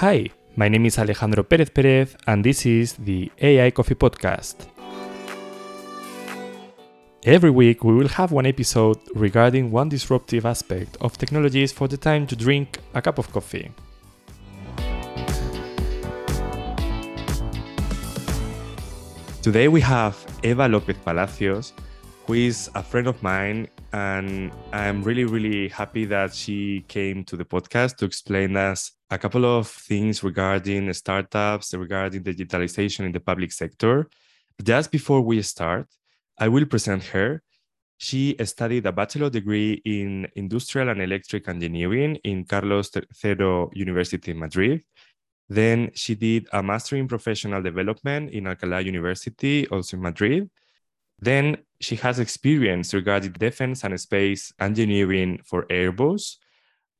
Hi, my name is Alejandro Perez Perez, and this is the AI Coffee Podcast. Every week, we will have one episode regarding one disruptive aspect of technologies for the time to drink a cup of coffee. Today, we have Eva López Palacios, who is a friend of mine and I'm really, really happy that she came to the podcast to explain us a couple of things regarding startups, regarding digitalization in the public sector. Just before we start, I will present her. She studied a bachelor degree in industrial and electric engineering in Carlos III University in Madrid. Then she did a master in professional development in Alcalá University, also in Madrid. Then she has experience regarding defense and space engineering for Airbus.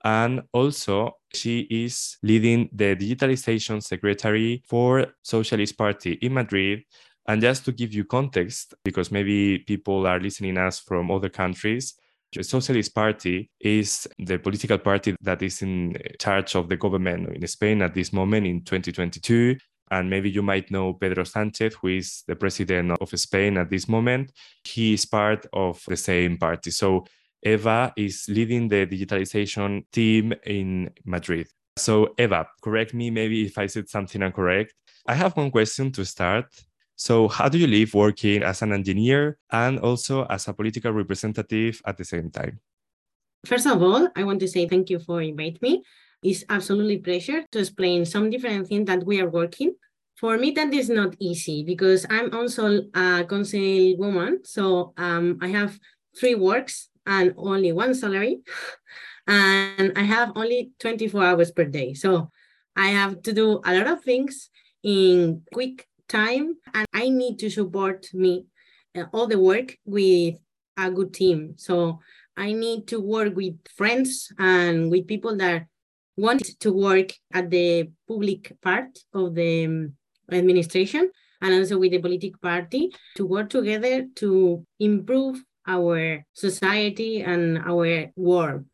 And also, she is leading the digitalization secretary for Socialist Party in Madrid. And just to give you context, because maybe people are listening us from other countries, the Socialist Party is the political party that is in charge of the government in Spain at this moment in 2022. And maybe you might know Pedro Sanchez, who is the president of Spain at this moment. He is part of the same party. So Eva is leading the digitalization team in Madrid. So, Eva, correct me maybe if I said something incorrect. I have one question to start. So, how do you live working as an engineer and also as a political representative at the same time? First of all, I want to say thank you for inviting me. It's absolutely pleasure to explain some different things that we are working. For me, that is not easy because I'm also a council woman. So um, I have three works and only one salary. And I have only 24 hours per day. So I have to do a lot of things in quick time. And I need to support me uh, all the work with a good team. So I need to work with friends and with people that want to work at the public part of the um, administration and also with the political party to work together to improve our society and our world.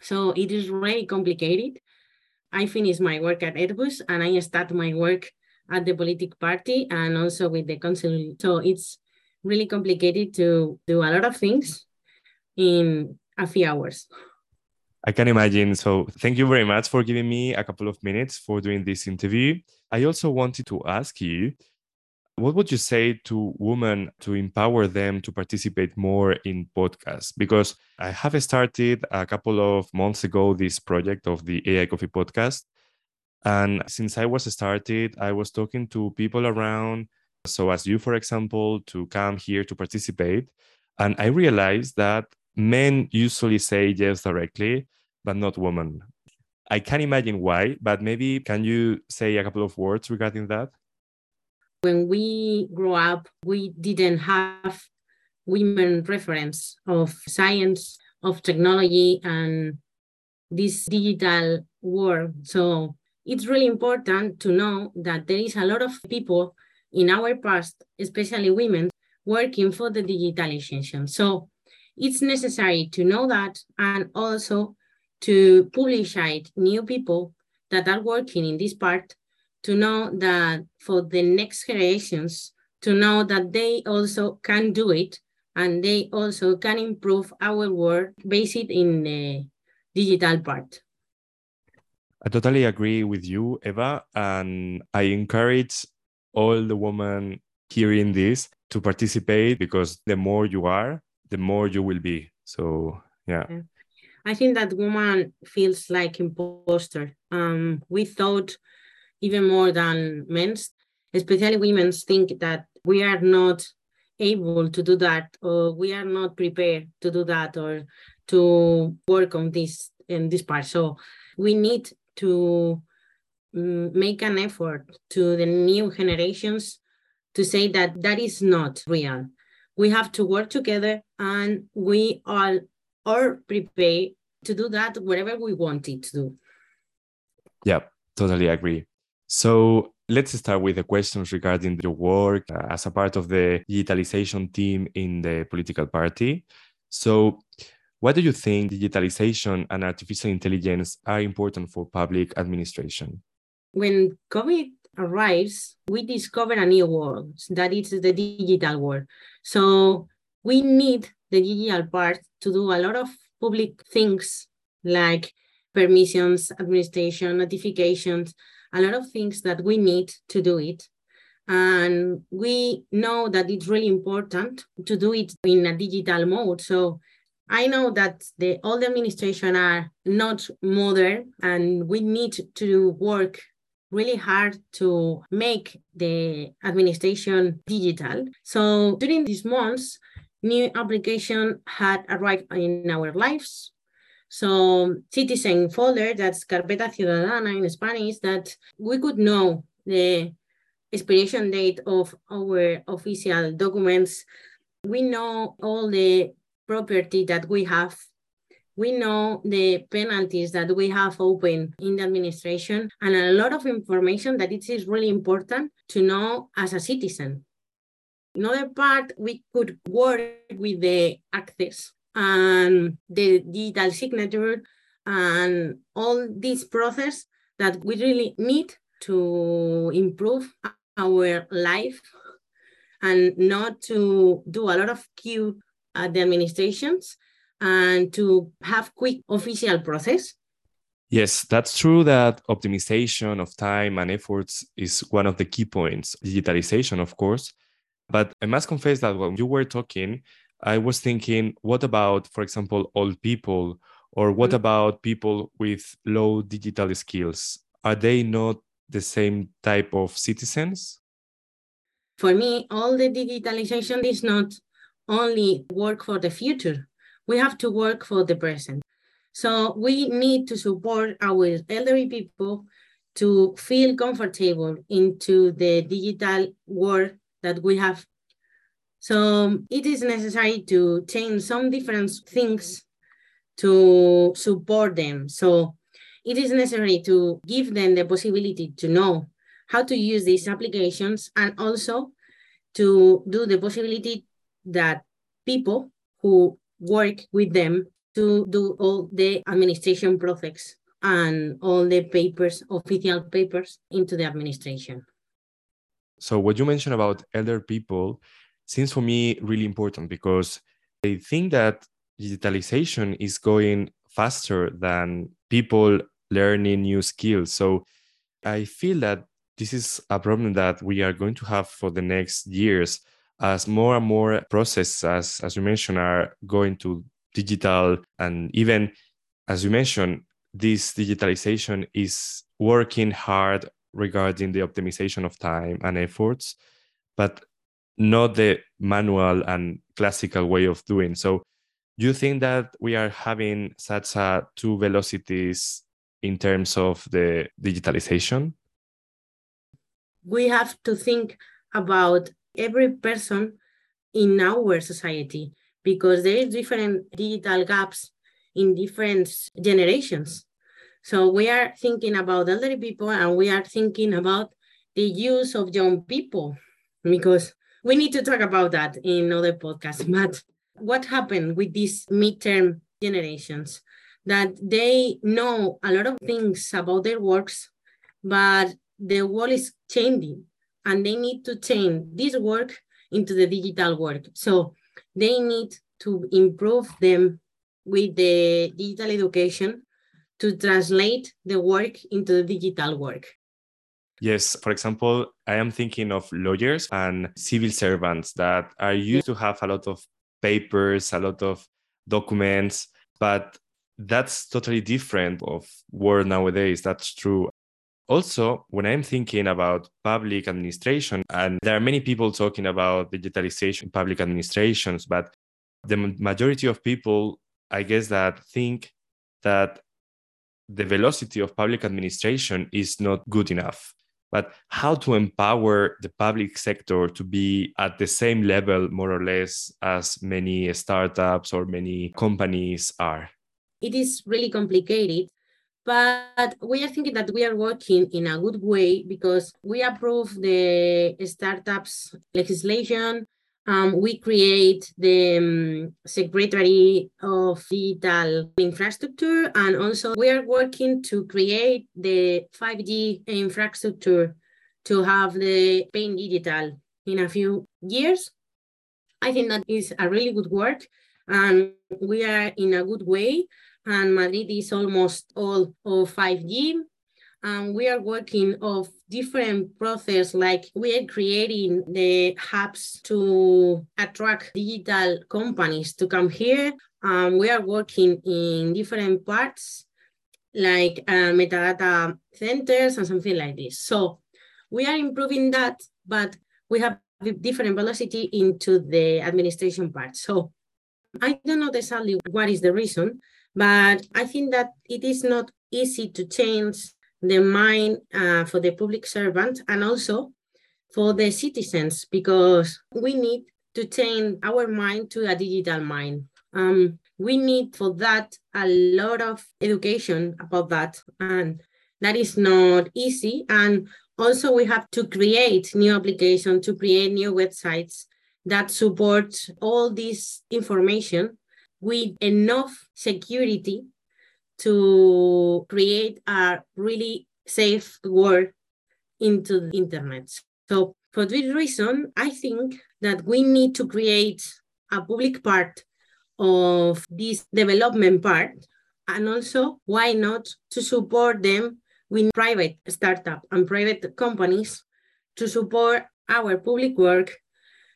So it is really complicated. I finished my work at Airbus and I start my work at the political party and also with the council. So it's really complicated to do a lot of things in a few hours. I can imagine. So, thank you very much for giving me a couple of minutes for doing this interview. I also wanted to ask you what would you say to women to empower them to participate more in podcasts? Because I have started a couple of months ago this project of the AI Coffee podcast. And since I was started, I was talking to people around. So, as you, for example, to come here to participate. And I realized that men usually say yes directly, but not women. I can't imagine why, but maybe can you say a couple of words regarding that? When we grew up, we didn't have women reference of science, of technology, and this digital world. So it's really important to know that there is a lot of people in our past, especially women, working for the digitalization. So it's necessary to know that and also to publish new people that are working in this part to know that for the next generations to know that they also can do it and they also can improve our work based in the digital part. I totally agree with you, Eva, and I encourage all the women hearing this to participate because the more you are, the more you will be. So yeah. yeah. I think that woman feels like imposter. Um, we thought even more than men, especially women, think that we are not able to do that, or we are not prepared to do that, or to work on this in this part. So we need to mm, make an effort to the new generations to say that that is not real we have to work together and we all are prepared to do that whatever we want it to do. Yeah, totally agree. So let's start with the questions regarding your work uh, as a part of the digitalization team in the political party. So, Why do you think digitalization and artificial intelligence are important for public administration? When COVID arrives, we discover a new world that is the digital world. So we need the digital part to do a lot of public things like permissions, administration, notifications, a lot of things that we need to do it. And we know that it's really important to do it in a digital mode. So I know that the old administration are not modern and we need to work really hard to make the administration digital. So during these months, new application had arrived in our lives. So citizen folder, that's Carpeta Ciudadana in Spanish, that we could know the expiration date of our official documents. We know all the property that we have. We know the penalties that we have open in the administration and a lot of information that it is really important to know as a citizen. Another part, we could work with the access and the digital signature and all this process that we really need to improve our life and not to do a lot of queue at the administrations and to have quick official process. Yes, that's true that optimization of time and efforts is one of the key points. Digitalization, of course. But I must confess that when you were talking, I was thinking, what about, for example, old people? Or what mm-hmm. about people with low digital skills? Are they not the same type of citizens? For me, all the digitalization is not only work for the future. We have to work for the present. So we need to support our elderly people to feel comfortable into the digital world that we have. So it is necessary to change some different things to support them. So it is necessary to give them the possibility to know how to use these applications and also to do the possibility that people who work with them to do all the administration projects and all the papers, official papers into the administration. So what you mentioned about elder people seems for me really important because I think that digitalization is going faster than people learning new skills. So I feel that this is a problem that we are going to have for the next years as more and more processes, as, as you mentioned, are going to digital. And even as you mentioned, this digitalization is working hard regarding the optimization of time and efforts, but not the manual and classical way of doing. So do you think that we are having such a two velocities in terms of the digitalization? We have to think about every person in our society because there is different digital gaps in different generations. So we are thinking about elderly people and we are thinking about the use of young people because we need to talk about that in other podcasts. But what happened with these midterm generations? That they know a lot of things about their works, but the world is changing and they need to change this work into the digital work. So they need to improve them with the digital education to translate the work into the digital work. Yes, for example, I am thinking of lawyers and civil servants that are used to have a lot of papers, a lot of documents, but that's totally different of world nowadays. That's true. Also, when I'm thinking about public administration, and there are many people talking about digitalization in public administrations, but the majority of people, I guess, that think that the velocity of public administration is not good enough. But how to empower the public sector to be at the same level, more or less, as many startups or many companies are? It is really complicated but we are thinking that we are working in a good way because we approve the startups legislation Um, we create the um, Secretary of Digital Infrastructure, and also we are working to create the 5G infrastructure to have the Spain digital in a few years. I think that is a really good work, and we are in a good way. And Madrid is almost all of 5G and we are working of different process like we are creating the hubs to attract digital companies to come here. Um, we are working in different parts like uh, metadata centers and something like this. So we are improving that but we have different velocity into the administration part. So i don't know exactly what is the reason but i think that it is not easy to change the mind uh, for the public servant and also for the citizens because we need to change our mind to a digital mind. Um, we need for that a lot of education about that and that is not easy and also we have to create new applications to create new websites that support all this information with enough security to create a really safe world into the internet. So for this reason, I think that we need to create a public part of this development part and also why not to support them with private startup and private companies to support our public work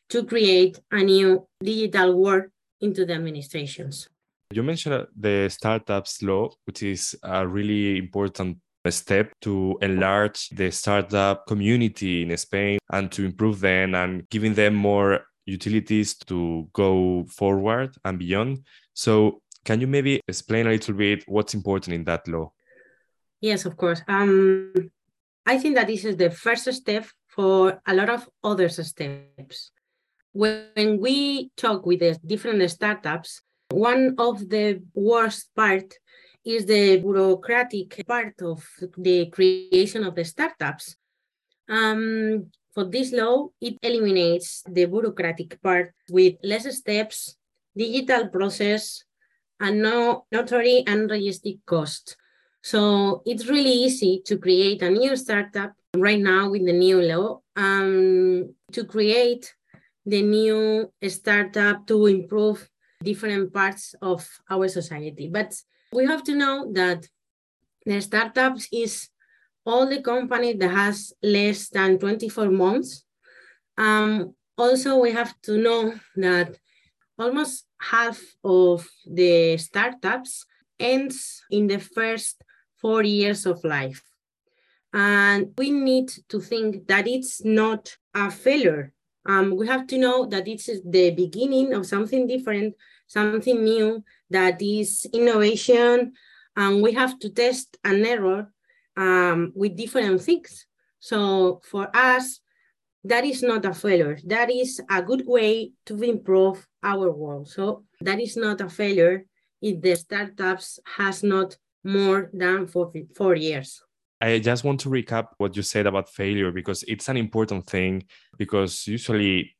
to create a new digital world into the administrations. You mentioned the startups law, which is a really important step to enlarge the startup community in Spain and to improve them and giving them more utilities to go forward and beyond. So, can you maybe explain a little bit what's important in that law? Yes, of course. Um, I think that this is the first step for a lot of other steps. When we talk with the different startups, one of the worst part is the bureaucratic part of the creation of the startups. Um, for this law, it eliminates the bureaucratic part with less steps, digital process, and no notary and registered cost. So it's really easy to create a new startup right now with the new law um, to create the new startup to improve different parts of our society. But we have to know that the startups is all the company that has less than 24 months. Um, also, we have to know that almost half of the startups ends in the first four years of life. And we need to think that it's not a failure um, we have to know that it's the beginning of something different, something new, that is innovation, and we have to test and error um, with different things. So for us, that is not a failure. That is a good way to improve our world. So that is not a failure if the startups has not more than four, four years. I just want to recap what you said about failure because it's an important thing. Because usually,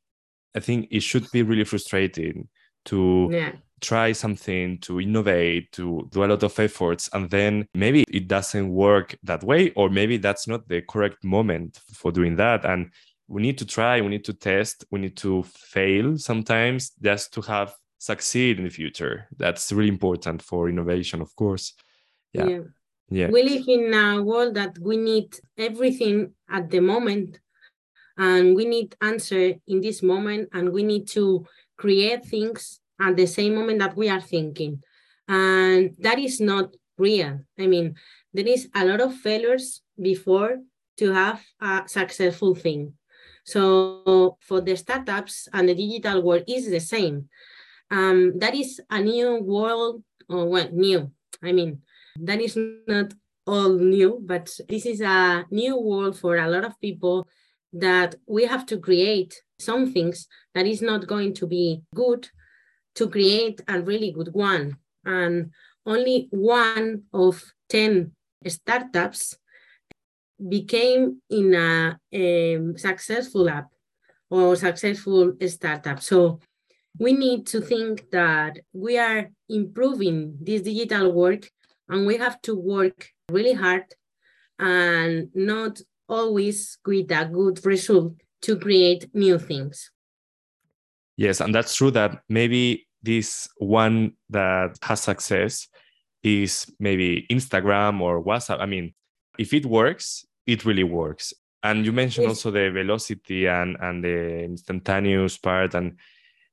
I think it should be really frustrating to yeah. try something, to innovate, to do a lot of efforts, and then maybe it doesn't work that way, or maybe that's not the correct moment for doing that. And we need to try, we need to test, we need to fail sometimes just to have succeed in the future. That's really important for innovation, of course. yeah. yeah. Yeah. We live in a world that we need everything at the moment and we need answer in this moment and we need to create things at the same moment that we are thinking. And that is not real. I mean, there is a lot of failures before to have a successful thing. So for the startups and the digital world is the same. Um, that is a new world, or well, new. I mean, that is not all new, but this is a new world for a lot of people that we have to create some things that is not going to be good to create a really good one. And only one of 10 startups became in a, a successful app. or successful startup. So we need to think that we are improving this digital work and we have to work really hard and not always with a good result to create new things. Yes, and that's true that maybe this one that has success is maybe Instagram or WhatsApp. I mean, if it works, it really works. And you mentioned yes. also the velocity and, and the instantaneous part. And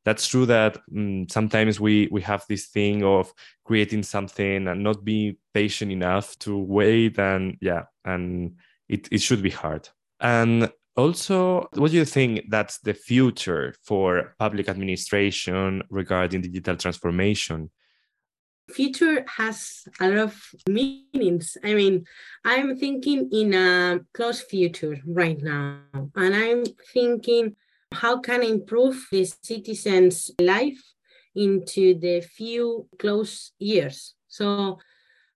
that's true that um, sometimes we, we have this thing of creating something and not being patient enough to wait. And yeah, and it, it should be hard. And also, what do you think that's the future for public administration regarding digital transformation? future has a lot of meanings. I mean, I'm thinking in a close future right now, and I'm thinking how can I improve the citizens' life into the few close years. So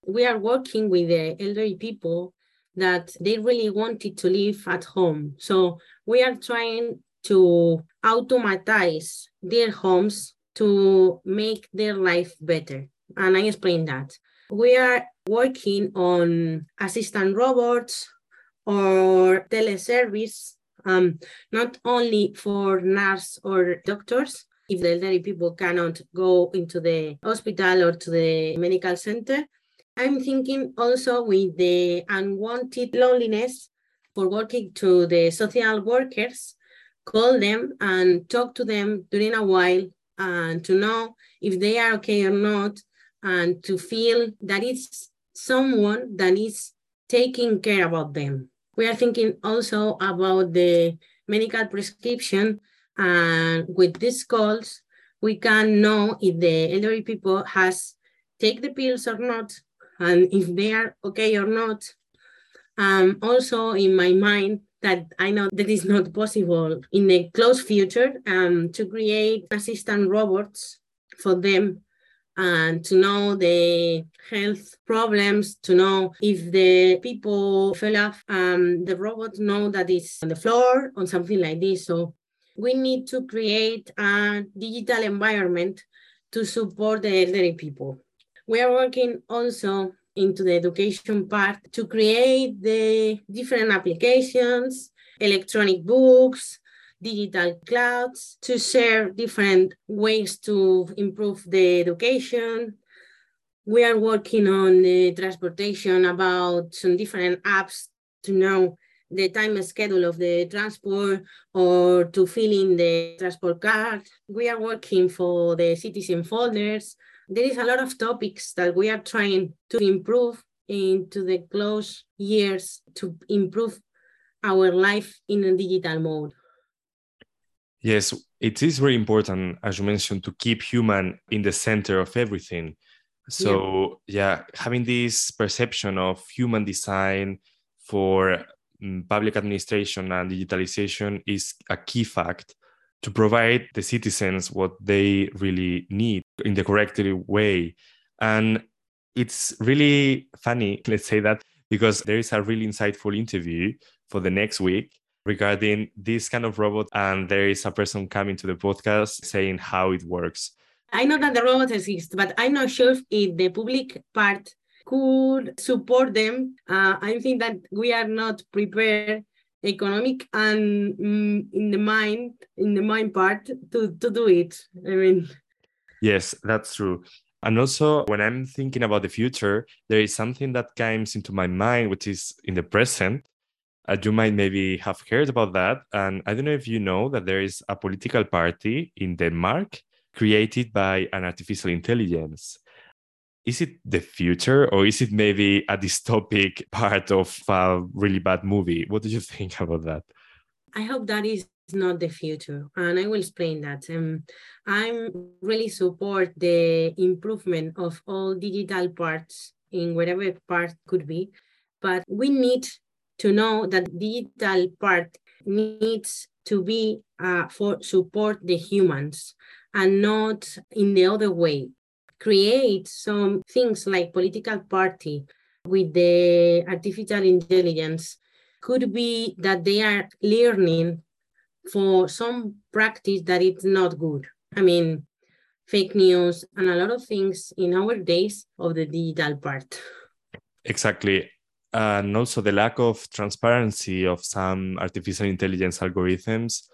we are working with the elderly people that they really wanted to live at home. So we are trying to automatize their homes to make their life better and I explain that. We are working on assistant robots or teleservice, um, not only for nurse or doctors, if the elderly people cannot go into the hospital or to the medical center. I'm thinking also with the unwanted loneliness for working to the social workers, call them and talk to them during a while and to know if they are okay or not and to feel that it's someone that is taking care about them. We are thinking also about the medical prescription and with these calls, we can know if the elderly people has take the pills or not and if they are okay or not. Um, also in my mind that I know that is not possible in the close future um, to create assistant robots for them and to know the health problems, to know if the people fell off, um, the robots know that it's on the floor or something like this. So we need to create a digital environment to support the elderly people. We are working also into the education part to create the different applications, electronic books, digital clouds to share different ways to improve the education. We are working on the transportation about some different apps to know the time schedule of the transport or to fill in the transport card. We are working for the citizen folders. There is a lot of topics that we are trying to improve into the close years to improve our life in a digital mode. Yes, it is very important, as you mentioned, to keep human in the center of everything. So, yeah, yeah having this perception of human design for um, public administration and digitalization is a key fact to provide the citizens what they really need in the correct way. And it's really funny, let's say that, because there is a really insightful interview for the next week regarding this kind of robot and there is a person coming to the podcast saying how it works. I know that the robot exists but i'm not sure if the public part could support them. Uh, i think that we are not prepared economic and mm, in the mind in the mind part to, to do it. I mean yes that's true. And also when i'm thinking about the future there is something that comes into my mind which is in the present uh, you might maybe have heard about that. And I don't know if you know that there is a political party in Denmark created by an artificial intelligence. Is it the future or is it maybe a dystopic part of a really bad movie? What do you think about that? I hope that is not the future and i will explain that um, i'm really support the improvement of all digital parts in whatever part could be but we need to know that digital part needs to be uh, for support the humans and not in the other way. Create some things like political party with the artificial intelligence could be that they are learning for some practice that it's not good. I mean, fake news and a lot of things in our days of the digital part. Exactly. And also the lack of transparency of some artificial intelligence algorithms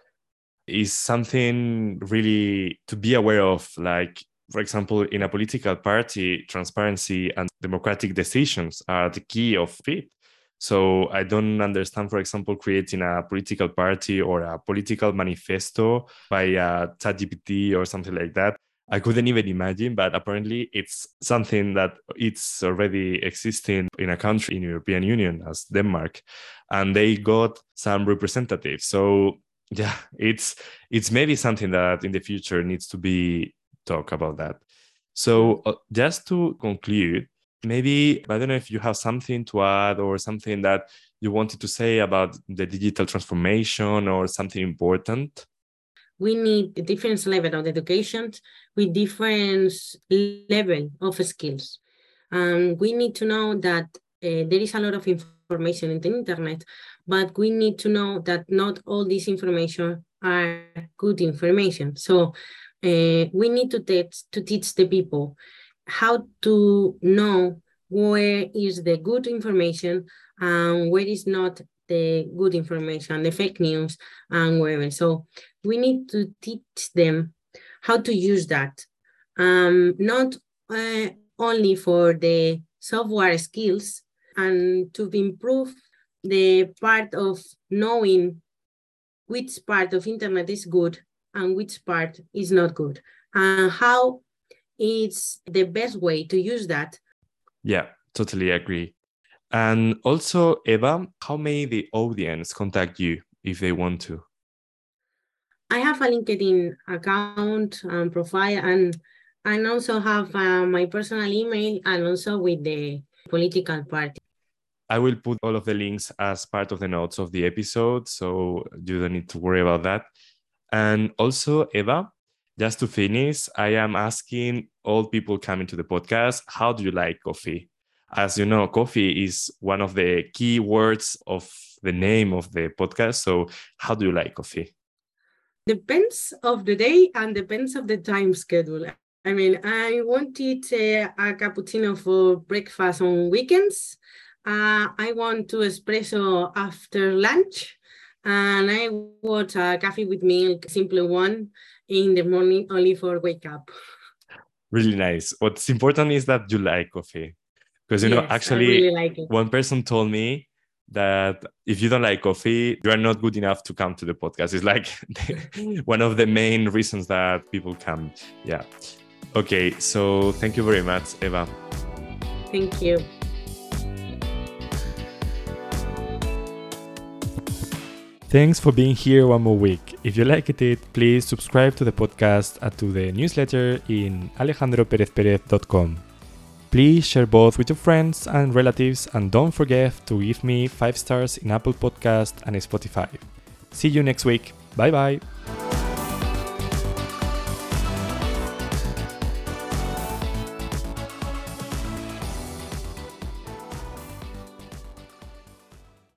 is something really to be aware of. Like, for example, in a political party, transparency and democratic decisions are the key of it. So I don't understand, for example, creating a political party or a political manifesto by a ChatGPT or something like that. I couldn't even imagine, but apparently it's something that it's already existing in a country in European Union as Denmark, and they got some representatives. So yeah, it's it's maybe something that in the future needs to be talk about that. So uh, just to conclude, maybe I don't know if you have something to add or something that you wanted to say about the digital transformation or something important we need a different level of education with different level of skills. Um, we need to know that uh, there is a lot of information in the internet, but we need to know that not all this information are good information. So uh, we need to teach to teach the people how to know where is the good information and where is not the good information, the fake news, and whatever. So we need to teach them how to use that, um, not uh, only for the software skills and to improve the part of knowing which part of internet is good and which part is not good and how it's the best way to use that. Yeah totally agree and also, Eva, how may the audience contact you if they want to? I have a LinkedIn account and profile, and and also have uh, my personal email, and also with the political party. I will put all of the links as part of the notes of the episode, so you don't need to worry about that. And also, Eva, just to finish, I am asking all people coming to the podcast, how do you like coffee? As you know, coffee is one of the key words of the name of the podcast. So, how do you like coffee? Depends of the day and depends of the time schedule. I mean, I wanted uh, a cappuccino for breakfast on weekends. Uh, I want to espresso after lunch, and I want a coffee with milk, simple one, in the morning only for wake up. Really nice. What's important is that you like coffee because you yes, know actually really like one person told me that if you don't like coffee you are not good enough to come to the podcast. It's like one of the main reasons that people come. Yeah. Okay so thank you very much eva. Thank you. Thanks for being here one more week. If you liked it, please subscribe to the podcast and to the newsletter in alejandroperezperez.com. Please share both with your friends and relatives and don't forget to give me 5 stars in Apple Podcast and Spotify. See you next week. Bye bye.